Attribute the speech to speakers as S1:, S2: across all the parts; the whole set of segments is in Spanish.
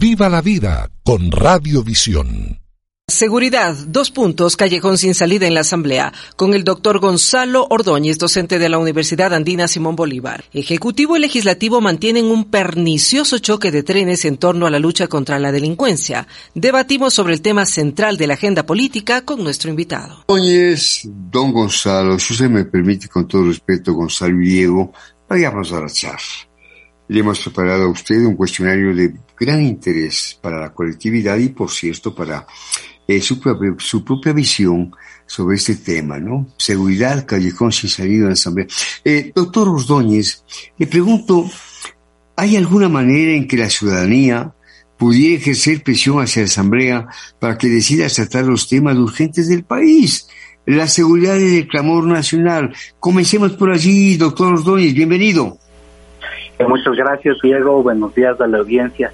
S1: Viva la vida con Radiovisión.
S2: Seguridad, dos puntos, callejón sin salida en la Asamblea, con el doctor Gonzalo Ordóñez, docente de la Universidad Andina Simón Bolívar. Ejecutivo y Legislativo mantienen un pernicioso choque de trenes en torno a la lucha contra la delincuencia. Debatimos sobre el tema central de la agenda política con nuestro invitado.
S3: Ordóñez, don Gonzalo, si usted me permite, con todo respeto, Gonzalo y Diego, vayamos a la charla. Le hemos preparado a usted un cuestionario de gran interés para la colectividad y, por cierto, para eh, su, propia, su propia visión sobre este tema, ¿no? Seguridad, callejón sin salida en asamblea. Eh, doctor Ordóñez, le pregunto, ¿hay alguna manera en que la ciudadanía pudiera ejercer presión hacia la asamblea para que decida tratar los temas urgentes del país? La seguridad es el clamor nacional. Comencemos por allí, doctor Ordóñez, bienvenido.
S4: Eh, muchas gracias, Diego. Buenos días a la audiencia.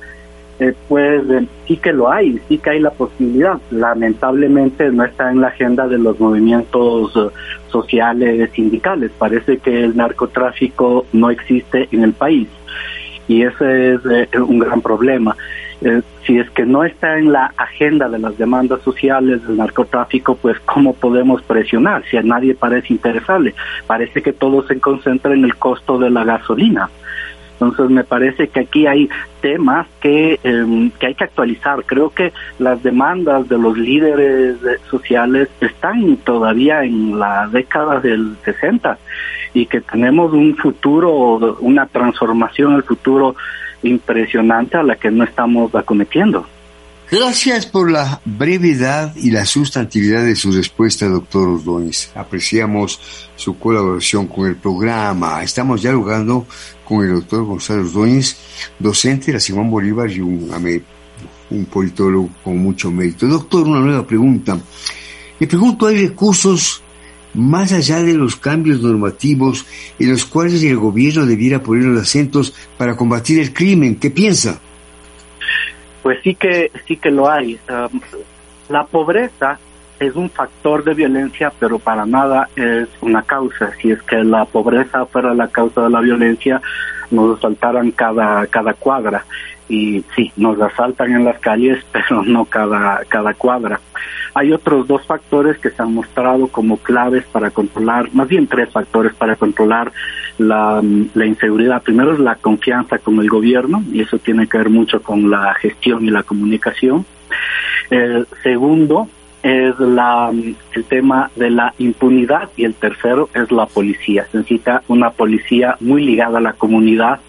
S4: Eh, pues eh, sí que lo hay, sí que hay la posibilidad. Lamentablemente no está en la agenda de los movimientos sociales sindicales. Parece que el narcotráfico no existe en el país y ese es un gran problema. si es que no está en la agenda de las demandas sociales del narcotráfico, pues ¿cómo podemos presionar si a nadie parece interesarle? Parece que todo se concentra en el costo de la gasolina. Entonces me parece que aquí hay temas que, em, que hay que actualizar. Creo que las demandas de los líderes sociales están todavía en la década del 60 y que tenemos un futuro, una transformación el futuro impresionante a la que no estamos acometiendo.
S3: Gracias por la brevedad y la sustantividad de su respuesta, doctor Ordóñez. Apreciamos su colaboración con el programa. Estamos dialogando con el doctor Gonzalo Ordóñez, docente de la Simón Bolívar y un, un politólogo con mucho mérito. Doctor, una nueva pregunta. Le pregunto, ¿hay recursos más allá de los cambios normativos en los cuales el gobierno debiera poner los acentos para combatir el crimen? ¿Qué piensa?
S4: Pues sí que sí que lo hay. La pobreza es un factor de violencia, pero para nada es una causa. Si es que la pobreza fuera la causa de la violencia, nos asaltaran cada cada cuadra y sí, nos asaltan en las calles, pero no cada cada cuadra. Hay otros dos factores que se han mostrado como claves para controlar, más bien tres factores para controlar la, inseguridad. Primero es la confianza con el gobierno, y eso tiene que ver mucho con la gestión y la comunicación. El segundo es la, el tema de la impunidad y el tercero es la policía. Se necesita una policía muy ligada a la comunidad,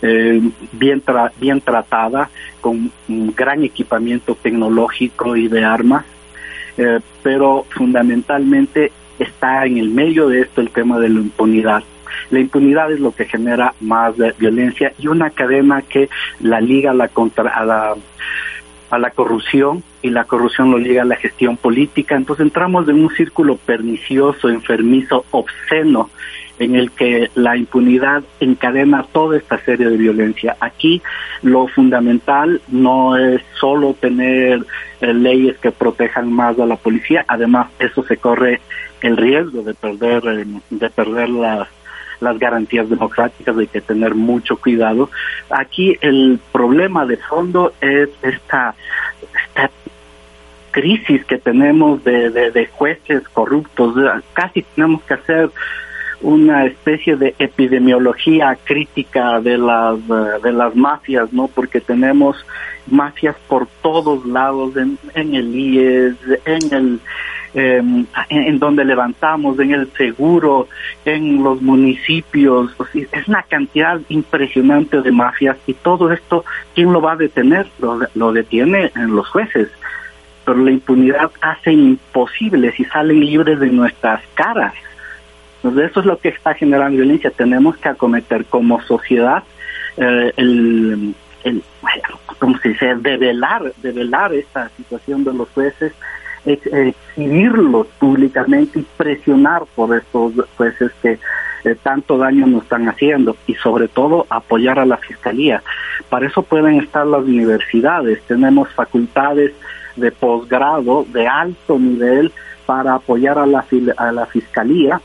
S4: eh, bien, bien tratada, con un gran equipamiento tecnológico y de armas eh, pero fundamentalmente está en el medio de esto el tema de la impunidad. La impunidad es lo que genera más violencia y una cadena que la liga la, contra, a la, a la corrupción y la corrupción lo liga a la gestión política. Entonces entramos en un círculo pernicioso, enfermizo, obsceno, en el que la impunidad encadena toda esta serie de violencia. Aquí lo fundamental no es solo tener eh, leyes que protejan más a la policía, además eso se corre el riesgo de perder eh, de perder las las garantías democráticas, hay que tener mucho cuidado. Aquí el problema de fondo es esta, esta crisis que tenemos de, de, de jueces corruptos. Casi tenemos que hacer una especie de epidemiología crítica de las eh, de las mafias, ¿no? Porque tenemos mafias por todos lados, en, en el IES, en el em, en, donde levantamos, en el seguro, en los municipios, es una cantidad impresionante de mafias y todo esto, ¿quién lo va a detener? Lo, lo detiene en los jueces, pero la impunidad hace imposible si salen libres de nuestras caras entonces eso es lo que está generando violencia. Tenemos que acometer como sociedad eh, el, el ¿cómo se dice? Develar, develar esta situación de los jueces, exhibirlos públicamente y presionar por estos jueces que eh, tanto daño nos están haciendo y sobre todo apoyar a la fiscalía. Para eso pueden estar las universidades. Tenemos facultades de posgrado de alto nivel para apoyar a la, a la fiscalía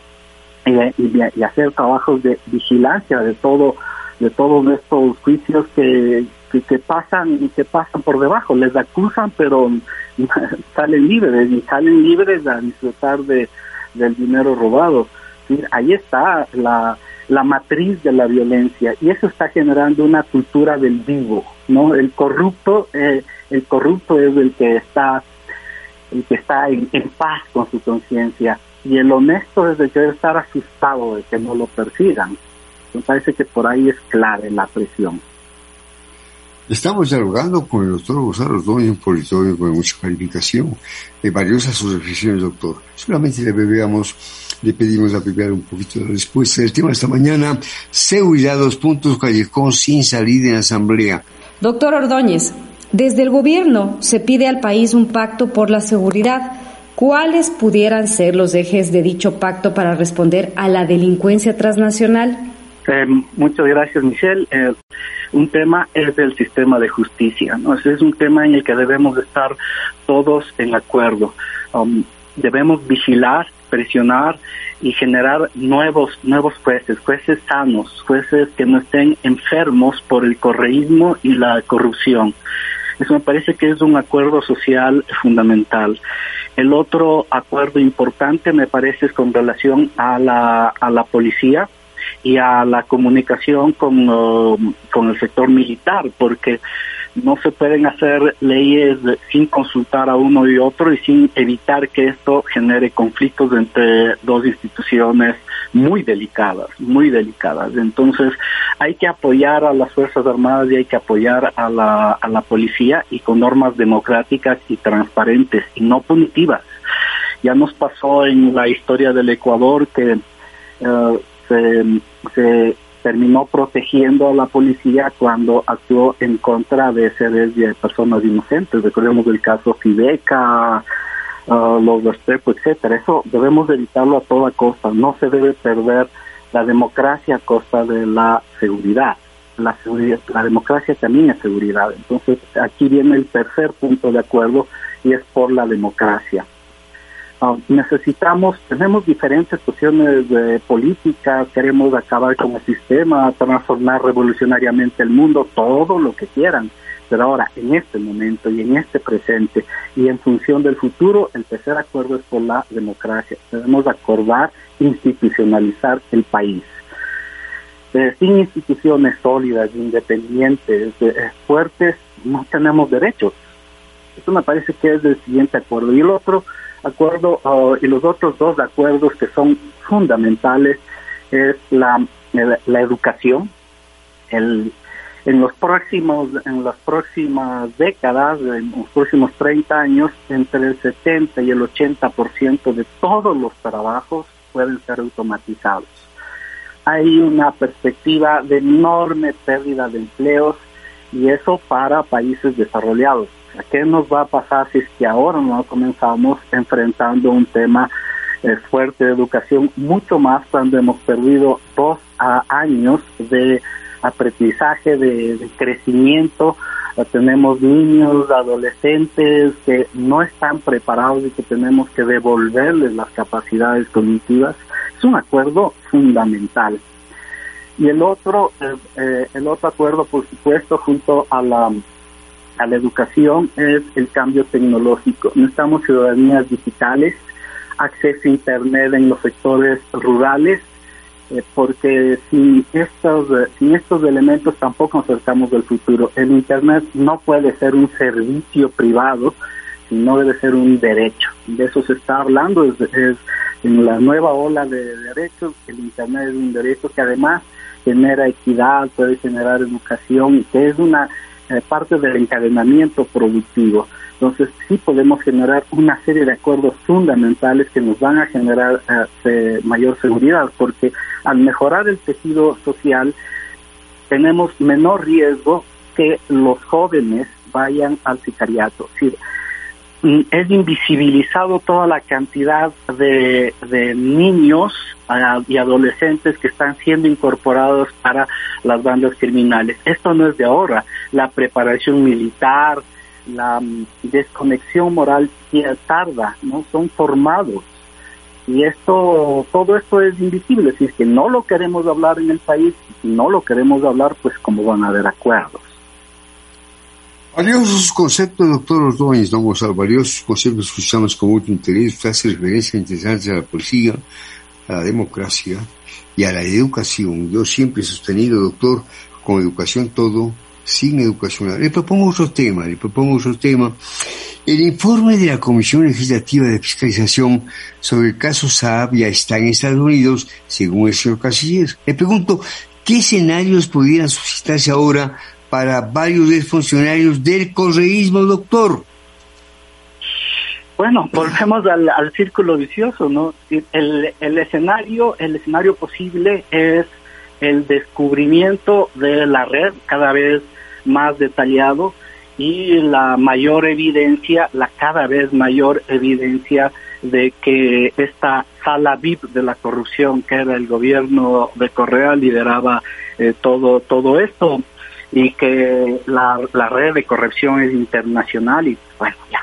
S4: y, hacer trabajos de vigilancia de todo de todos estos juicios que, que, pasan que pasan por debajo, les acusan pero salen libres y salen libres a disfrutar de del dinero robado. Ahí está la, la matriz de la violencia y eso está generando una cultura del vivo, ¿no? El corrupto, eh, el corrupto es el que está, el que está en paz con su conciencia y el honesto es el que debe estar asustado de que no lo persigan. Me parece que por ahí es clave la presión.
S3: Estamos dialogando con el doctor Gonzalo Ordóñez, un politólogo con mucha calificación, de valiosas sus reflexiones, doctor. Solamente le bebíamos, le pedimos a Pepe un poquito de respuesta del tema de esta mañana. Seguridad, dos puntos, callejón sin salida en asamblea.
S5: Doctor Ordóñez, desde el gobierno se pide al país un pacto por la seguridad. ¿Cuáles pudieran ser los ejes de dicho pacto para responder a la delincuencia transnacional?
S4: Eh, muchas gracias, Michelle. Eh, un tema es el sistema de justicia. ¿no? es un tema en el que debemos estar todos en acuerdo. Um, debemos vigilar, presionar y generar nuevos nuevos jueces, jueces sanos, jueces que no estén enfermos por el correísmo y la corrupción. Eso me parece que es un acuerdo social fundamental. El otro acuerdo importante me parece es con relación a la, a la policía y a la comunicación con, um, con el sector militar, porque no se pueden hacer leyes sin consultar a uno y otro y sin evitar que esto genere conflictos entre dos instituciones muy delicadas, muy delicadas. Entonces hay que apoyar a las Fuerzas Armadas y hay que apoyar a la, a la policía y con normas democráticas y transparentes y no punitivas. Ya nos pasó en la historia del Ecuador que se, se terminó protegiendo a la policía cuando actuó en contra de seres de personas inocentes. Recordemos el caso Fideca, uh, los Restrepo, etcétera. Eso debemos evitarlo a toda costa. No se debe perder la democracia a costa de la seguridad. La, seguridad, la democracia también es seguridad. Entonces, aquí viene el tercer punto de acuerdo y es por la democracia. Uh, necesitamos, tenemos diferentes posiciones de política, queremos acabar con el sistema, transformar revolucionariamente el mundo, todo lo que quieran. Pero ahora, en este momento y en este presente y en función del futuro, el tercer acuerdo es por la democracia. Debemos acordar institucionalizar el país. Eh, sin instituciones sólidas, independientes, eh, fuertes, no tenemos derechos. Eso me parece que es el siguiente acuerdo. Y el otro, acuerdo uh, y los otros dos acuerdos que son fundamentales es la, la educación. El, en los próximos en las próximas décadas, en los próximos 30 años, entre el 70 y el 80% de todos los trabajos pueden ser automatizados. Hay una perspectiva de enorme pérdida de empleos y eso para países desarrollados. ¿Qué nos va a pasar si es que ahora no comenzamos enfrentando un tema eh, fuerte de educación, mucho más cuando hemos perdido dos años de aprendizaje, de, crecimiento? tenemos niños, adolescentes que no están preparados y que tenemos que devolverles las capacidades cognitivas. Es un acuerdo fundamental. Y el otro, eh, eh, el otro acuerdo, por supuesto, junto a la a la educación es el cambio tecnológico. Necesitamos ciudadanías digitales, acceso a Internet en los sectores rurales, eh, porque sin estos, eh, sin estos elementos tampoco nos acercamos del futuro. El Internet no puede ser un servicio privado, sino debe ser un derecho. De eso se está hablando, es, es en la nueva ola de derechos, el Internet es un derecho que además genera equidad, puede generar educación, que es una parte del encadenamiento productivo. Entonces sí podemos generar una serie de acuerdos fundamentales que nos van a generar eh, mayor seguridad, porque al mejorar el tejido social tenemos menor riesgo que los jóvenes vayan al sicariato. Es invisibilizado toda la cantidad de, de niños y adolescentes que están siendo incorporados para las bandas criminales. Esto no es de ahora. La preparación militar, la mm, desconexión moral tarda, ¿no? Son formados. Y esto, todo esto es invisible, es decir, que no lo queremos hablar en el país, si no lo queremos hablar, pues como van a haber acuerdos.
S3: Valiosos conceptos, doctor Ordóñez, don Gonzalo, valiosos conceptos que escuchamos con mucho interés. Usted hace referencia interesante a la policía, a la democracia y a la educación. Yo siempre he sostenido, doctor, con educación todo, sin educación. Le propongo otro tema, le propongo otro tema. El informe de la Comisión Legislativa de Fiscalización sobre el caso Saab ya está en Estados Unidos, según el señor Casillas. Le pregunto, ¿qué escenarios pudieran suscitarse ahora para varios funcionarios del correísmo, doctor?
S4: Bueno, volvemos al, al círculo vicioso, ¿no? El, el escenario, el escenario posible es el descubrimiento de la red cada vez más detallado y la mayor evidencia, la cada vez mayor evidencia de que esta sala VIP de la corrupción que era el gobierno de Correa lideraba eh, todo todo esto y que la, la red de corrupción es internacional y bueno ya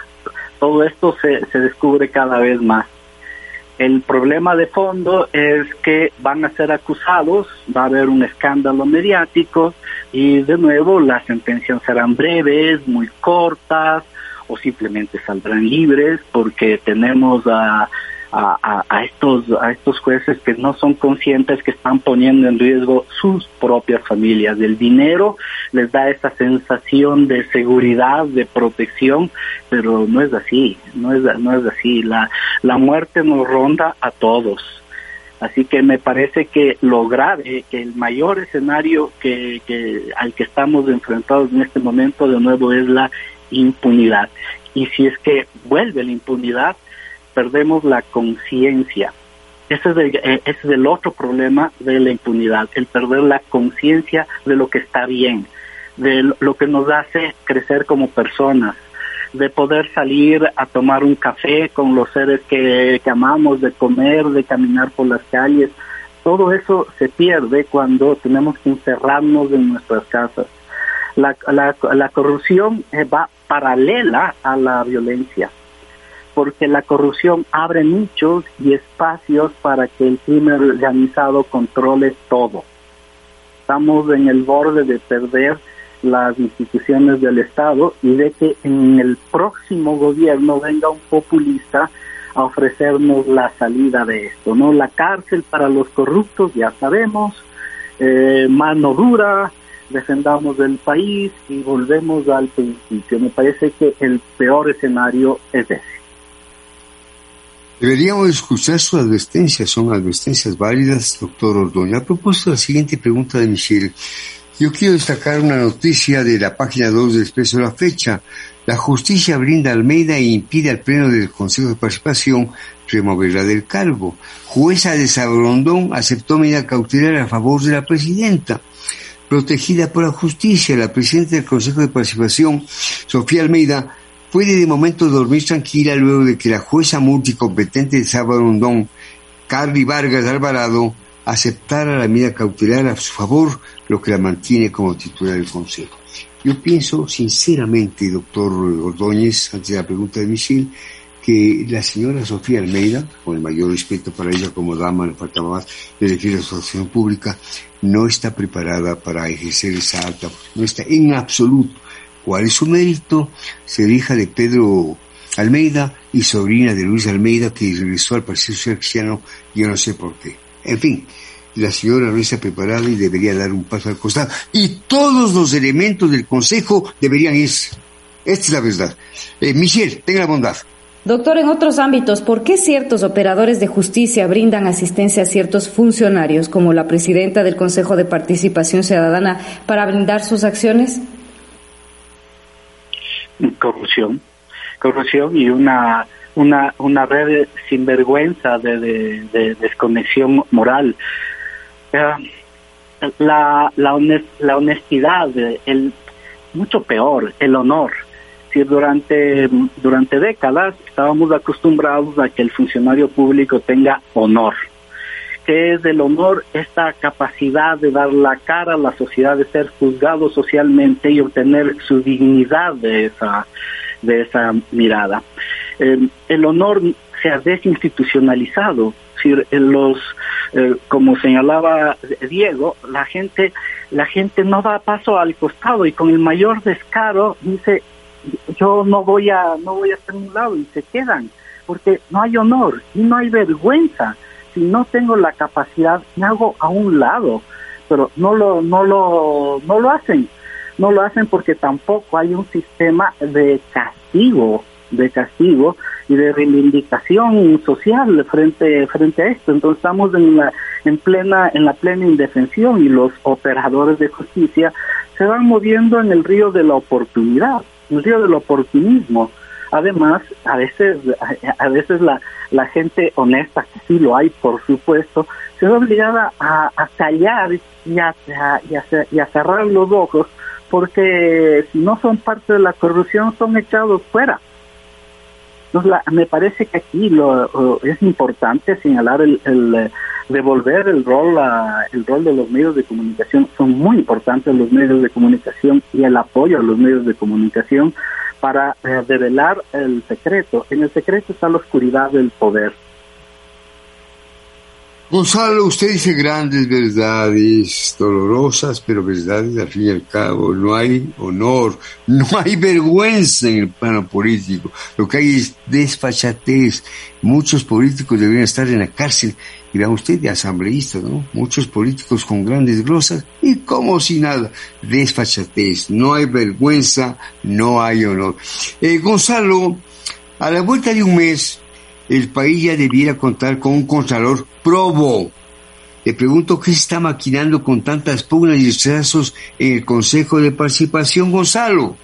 S4: todo esto se, se descubre cada vez más. El problema de fondo es que van a ser acusados, va a haber un escándalo mediático y de nuevo las sentencias serán breves, muy cortas o simplemente saldrán libres porque tenemos a a, a, estos a estos jueces que no son conscientes que están poniendo en riesgo sus propias familias. El dinero les da esa sensación de seguridad, de protección, pero no es así, no es no es así. La la muerte nos ronda a todos. Así que me parece que lo grave, que el mayor escenario que, que al que estamos enfrentados en este momento de nuevo es la impunidad. Y si es que vuelve la impunidad, perdemos la conciencia. Ese es, el, eh, ese es el otro problema de la impunidad, el perder la conciencia de lo que está bien, de lo que nos hace crecer como personas, de poder salir a tomar un café con los seres que, que amamos, de comer, de caminar por las calles. Todo eso se pierde cuando tenemos que encerrarnos en nuestras casas. La, la, la corrupción eh, va paralela a la violencia porque la corrupción abre nichos y espacios para que el crimen organizado controle todo. Estamos en el borde de perder las instituciones del Estado y de que en el próximo gobierno venga un populista a ofrecernos la salida de esto, ¿no? La cárcel para los corruptos, ya sabemos, eh, mano dura, defendamos el país y volvemos al principio. Me parece que el peor escenario es ese.
S3: Deberíamos escuchar sus advertencias, son advertencias válidas, doctor Ordóñez. A propósito de la siguiente pregunta de Michelle, yo quiero destacar una noticia de la página 2 del Expreso de la Fecha. La justicia brinda Almeida e impide al Pleno del Consejo de Participación removerla del cargo. Jueza de Sabrondón aceptó medida cautelar a favor de la presidenta. Protegida por la justicia, la presidenta del Consejo de Participación, Sofía Almeida, puede de momento dormir tranquila luego de que la jueza multicompetente de Sabarondón, Carly Vargas Alvarado, aceptara la medida cautelar a su favor, lo que la mantiene como titular del Consejo. Yo pienso sinceramente, doctor Ordóñez, antes de la pregunta de Michelle, que la señora Sofía Almeida, con el mayor respeto para ella como dama, le faltaba más, de decir a asociación pública, no está preparada para ejercer esa alta, no está en absoluto cuál es su mérito, ser hija de Pedro Almeida y sobrina de Luis Almeida que regresó al Partido Social Cristiano, yo no sé por qué. En fin, la señora no está preparada y debería dar un paso al costado. Y todos los elementos del Consejo deberían irse. Esta es la verdad. Eh, Michelle, tenga la bondad.
S5: Doctor, en otros ámbitos, ¿por qué ciertos operadores de justicia brindan asistencia a ciertos funcionarios, como la presidenta del Consejo de Participación Ciudadana, para brindar sus acciones?
S4: Corrupción, corrupción y una una, una red sinvergüenza de, de, de desconexión moral. Uh, la, la, la honestidad, el, mucho peor, el honor. Si durante, durante décadas estábamos acostumbrados a que el funcionario público tenga honor. ¿Qué es el honor? Esta capacidad de dar la cara a la sociedad, de ser juzgado socialmente y obtener su dignidad de esa, de esa mirada. Eh, el honor se ha desinstitucionalizado. Si los, eh, como señalaba Diego, la gente la gente no da paso al costado y con el mayor descaro dice yo no voy a no voy a estar en un lado y se quedan porque no hay honor y no hay vergüenza si no tengo la capacidad me hago a un lado pero no lo no lo no lo hacen. No lo hacen porque tampoco hay un sistema de castigo de castigo y de reivindicación social frente frente a esto. Entonces estamos en la en plena en la plena indefensión y los operadores de justicia se van moviendo en el río de la oportunidad el río del oportunismo además a veces a veces la la gente honesta que sí lo hay por supuesto se ve obligada a, callar y a, y a cerrar los ojos porque si no son parte de la corrupción son echados fuera. Me parece que aquí lo, es importante señalar el, el devolver el rol a, el rol de los medios de comunicación. Son muy importantes los medios de comunicación y el apoyo a los medios de comunicación para eh, develar el secreto en el secreto está la oscuridad del poder
S3: Gonzalo, usted dice grandes verdades, dolorosas, pero verdades al fin y al cabo. No hay honor, no hay vergüenza en el plano político. Lo que hay es desfachatez. Muchos políticos deberían estar en la cárcel. Y vean usted, de asambleístas, ¿no? Muchos políticos con grandes glosas y como si nada. Desfachatez, no hay vergüenza, no hay honor. Eh, Gonzalo, a la vuelta de un mes, el país ya debiera contar con un contralor probo. Le pregunto qué se está maquinando con tantas pugnas y rechazos en el Consejo de Participación, Gonzalo.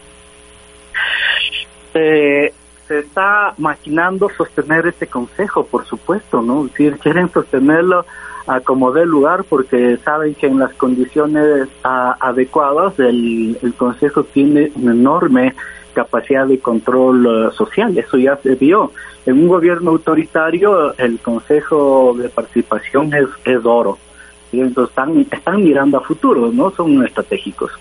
S4: Eh, se está maquinando sostener este consejo, por supuesto, ¿no? Es quieren sostenerlo a como dé lugar porque saben que en las condiciones adecuadas el, el consejo tiene un enorme capacidad de control eh, social. Eso ya se vio. En un gobierno autoritario, el Consejo de Participación es, es oro. Y entonces están, están mirando a futuro, no son estratégicos.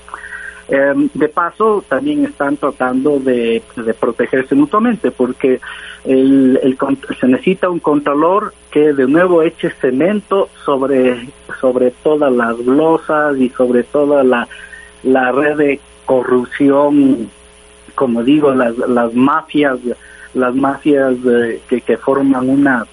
S4: Em, de paso, también están tratando de, protegerse mutuamente, porque el, el, se necesita un contralor que de nuevo eche cemento sobre, sobre todas las glosas y sobre toda la, la red de corrupción como digo, las, las mafias, las mafias eh, que, que forman una,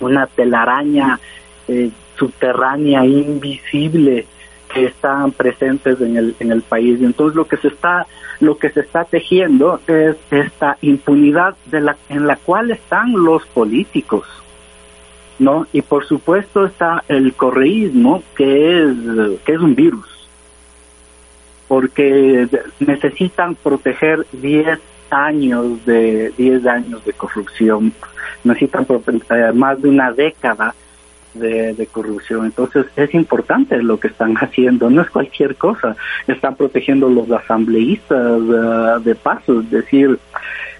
S4: una telaraña eh, subterránea invisible que están presentes en el en el país. Y entonces lo que se está lo que se está tejiendo es esta impunidad de la en la cual están los políticos no y por supuesto está el correísmo que es que es un virus porque necesitan proteger 10 años de 10 años de corrupción, necesitan eh, más de una década de, corrupción. Entonces es importante lo que están haciendo, no es cualquier cosa. Están protegiendo los asambleístas eh, de paso, es decir,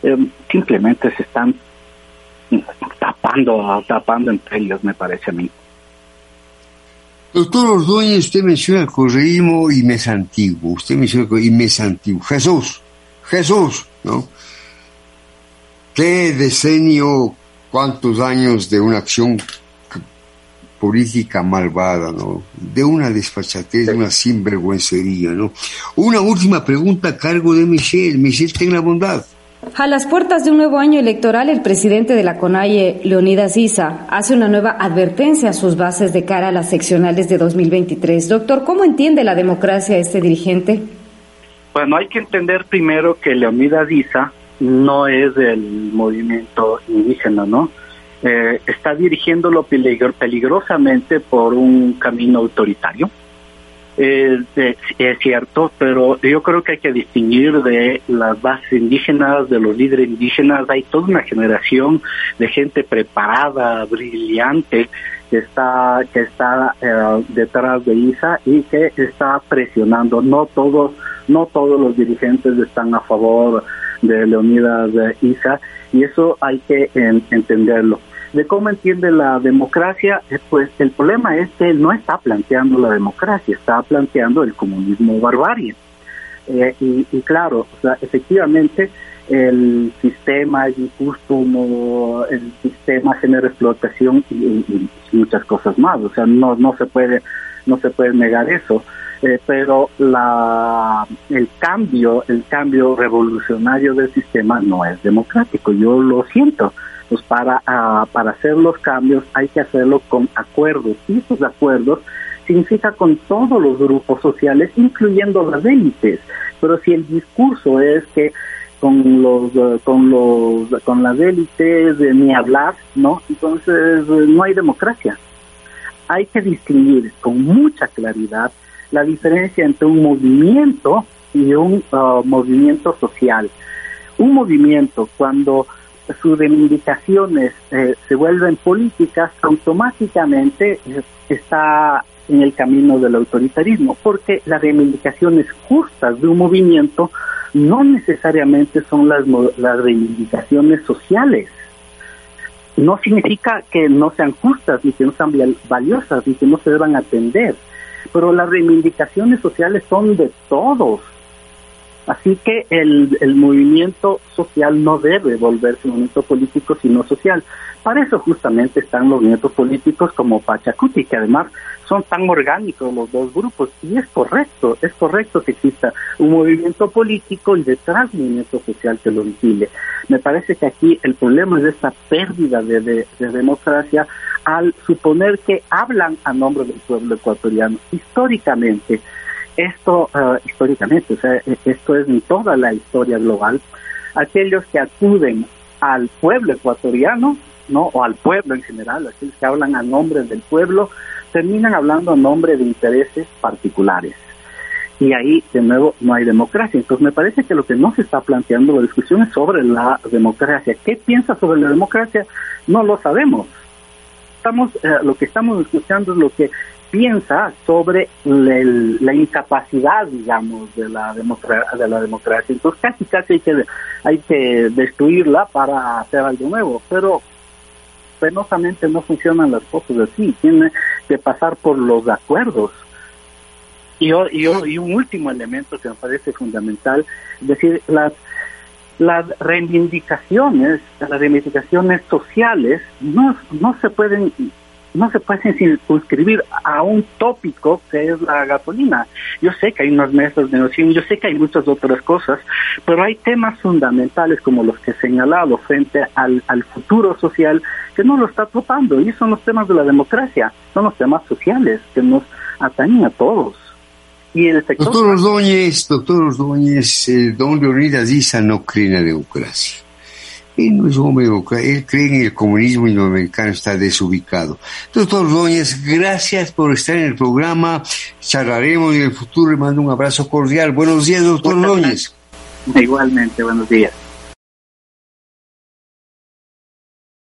S4: em, simplemente se están tapando, tapando entre ellos, me parece a mí.
S3: Doctor Ordóñez, usted menciona el correísmo y mes antiguo, usted menciona el y mes antiguo. Jesús, Jesús, ¿no? ¿Qué decenio, cuántos años de una acción política malvada, ¿no? De una desfachatez, de una sinvergüencería, ¿no? Una última pregunta a cargo de Michelle. Michelle, ten la bondad.
S5: A las puertas de un nuevo año electoral, el presidente de la CONAIE, Leonidas Isa, hace una nueva advertencia a sus bases de cara a las seccionales de 2023. Doctor, ¿cómo entiende la democracia este dirigente?
S4: Bueno, hay que entender primero que Leonidas Isa no es del movimiento indígena, ¿no? Eh, está dirigiéndolo peligrosamente por un camino autoritario es, es, cierto, pero yo creo que hay que distinguir de las bases indígenas, de los líderes indígenas. Hay toda una generación de gente preparada, brillante, que está que está eh, detrás de ISA y que está presionando. No todos no todos los dirigentes están a favor de Leonidas ISA y eso hay que entenderlo de cómo entiende la democracia, eh, pues el problema es que él no está planteando la democracia, está planteando el comunismo barbarie. Eh, y, claro, o sea, efectivamente el sistema es injusto, el sistema genera explotación y, muchas cosas más, o sea, no no se puede no se puede negar eso. Eh, pero la, el cambio, el cambio revolucionario del sistema no es democrático. Yo lo siento. Pues para, ah, para hacer los cambios hay que hacerlo con acuerdos y esos acuerdos significa con todos los grupos sociales, incluyendo las élites. Pero si el discurso es que con los con los con las élites de ni hablar, ¿no? Entonces no hay democracia. Hay que distinguir con mucha claridad la diferencia entre un movimiento y un uh, movimiento social. Un movimiento cuando sus reivindicaciones eh, se vuelven políticas, automáticamente eh, está en el camino del autoritarismo, porque las reivindicaciones justas de un movimiento no necesariamente son las, las reivindicaciones sociales. No significa que no sean justas, ni que no sean valiosas, ni que no se deban atender, pero las reivindicaciones sociales son de todos, Así que el, el movimiento social no debe volverse un movimiento político, sino social. Para eso justamente están movimientos políticos como Pachacuti, que además son tan orgánicos los dos grupos. Y es correcto, es correcto que exista un movimiento político y detrás un movimiento social que lo vigile. Me parece que aquí el problema es esta pérdida de, de democracia al suponer que hablan a nombre del pueblo ecuatoriano. Históricamente, esto uh, históricamente, o sea, e, esto es en toda la historia global, aquellos que acuden al pueblo ecuatoriano, ¿no? o al pueblo en general, aquellos que hablan a nombre del pueblo, terminan hablando a nombre de intereses particulares. Y ahí, de nuevo, no hay democracia. Entonces, me parece que lo que no se está planteando la discusión es sobre la democracia. ¿Qué piensa sobre la democracia? No lo sabemos. Estamos, eh, lo que estamos escuchando es lo que piensa sobre la incapacidad, digamos, de la, de la democracia. Entonces casi casi hay que, hay que destruirla para hacer algo nuevo, pero penosamente no funcionan las cosas así, tiene que pasar por los acuerdos. Y, y, y un último elemento que me parece fundamental, es decir, las las reivindicaciones, las reivindicaciones sociales no, no se pueden no se puede circunscribir a un tópico que es la gasolina. Yo sé que hay unas mesas de negociación, yo sé que hay muchas otras cosas, pero hay temas fundamentales como los que he señalado frente al, futuro social que no lo está topando y son los temas de la democracia, son los temas sociales que nos atañen a todos.
S3: Y el Doctor Ordóñez, doctor Ordóñez, eh, don Leonidas Isa no democracia. Él no es un hombre él cree en el comunismo iberoamericano, está desubicado. Doctor Ordóñez, gracias por estar en el programa. Charlaremos en el futuro. Le mando un abrazo cordial. Buenos días, doctor Ordóñez.
S4: Igualmente, buenos días.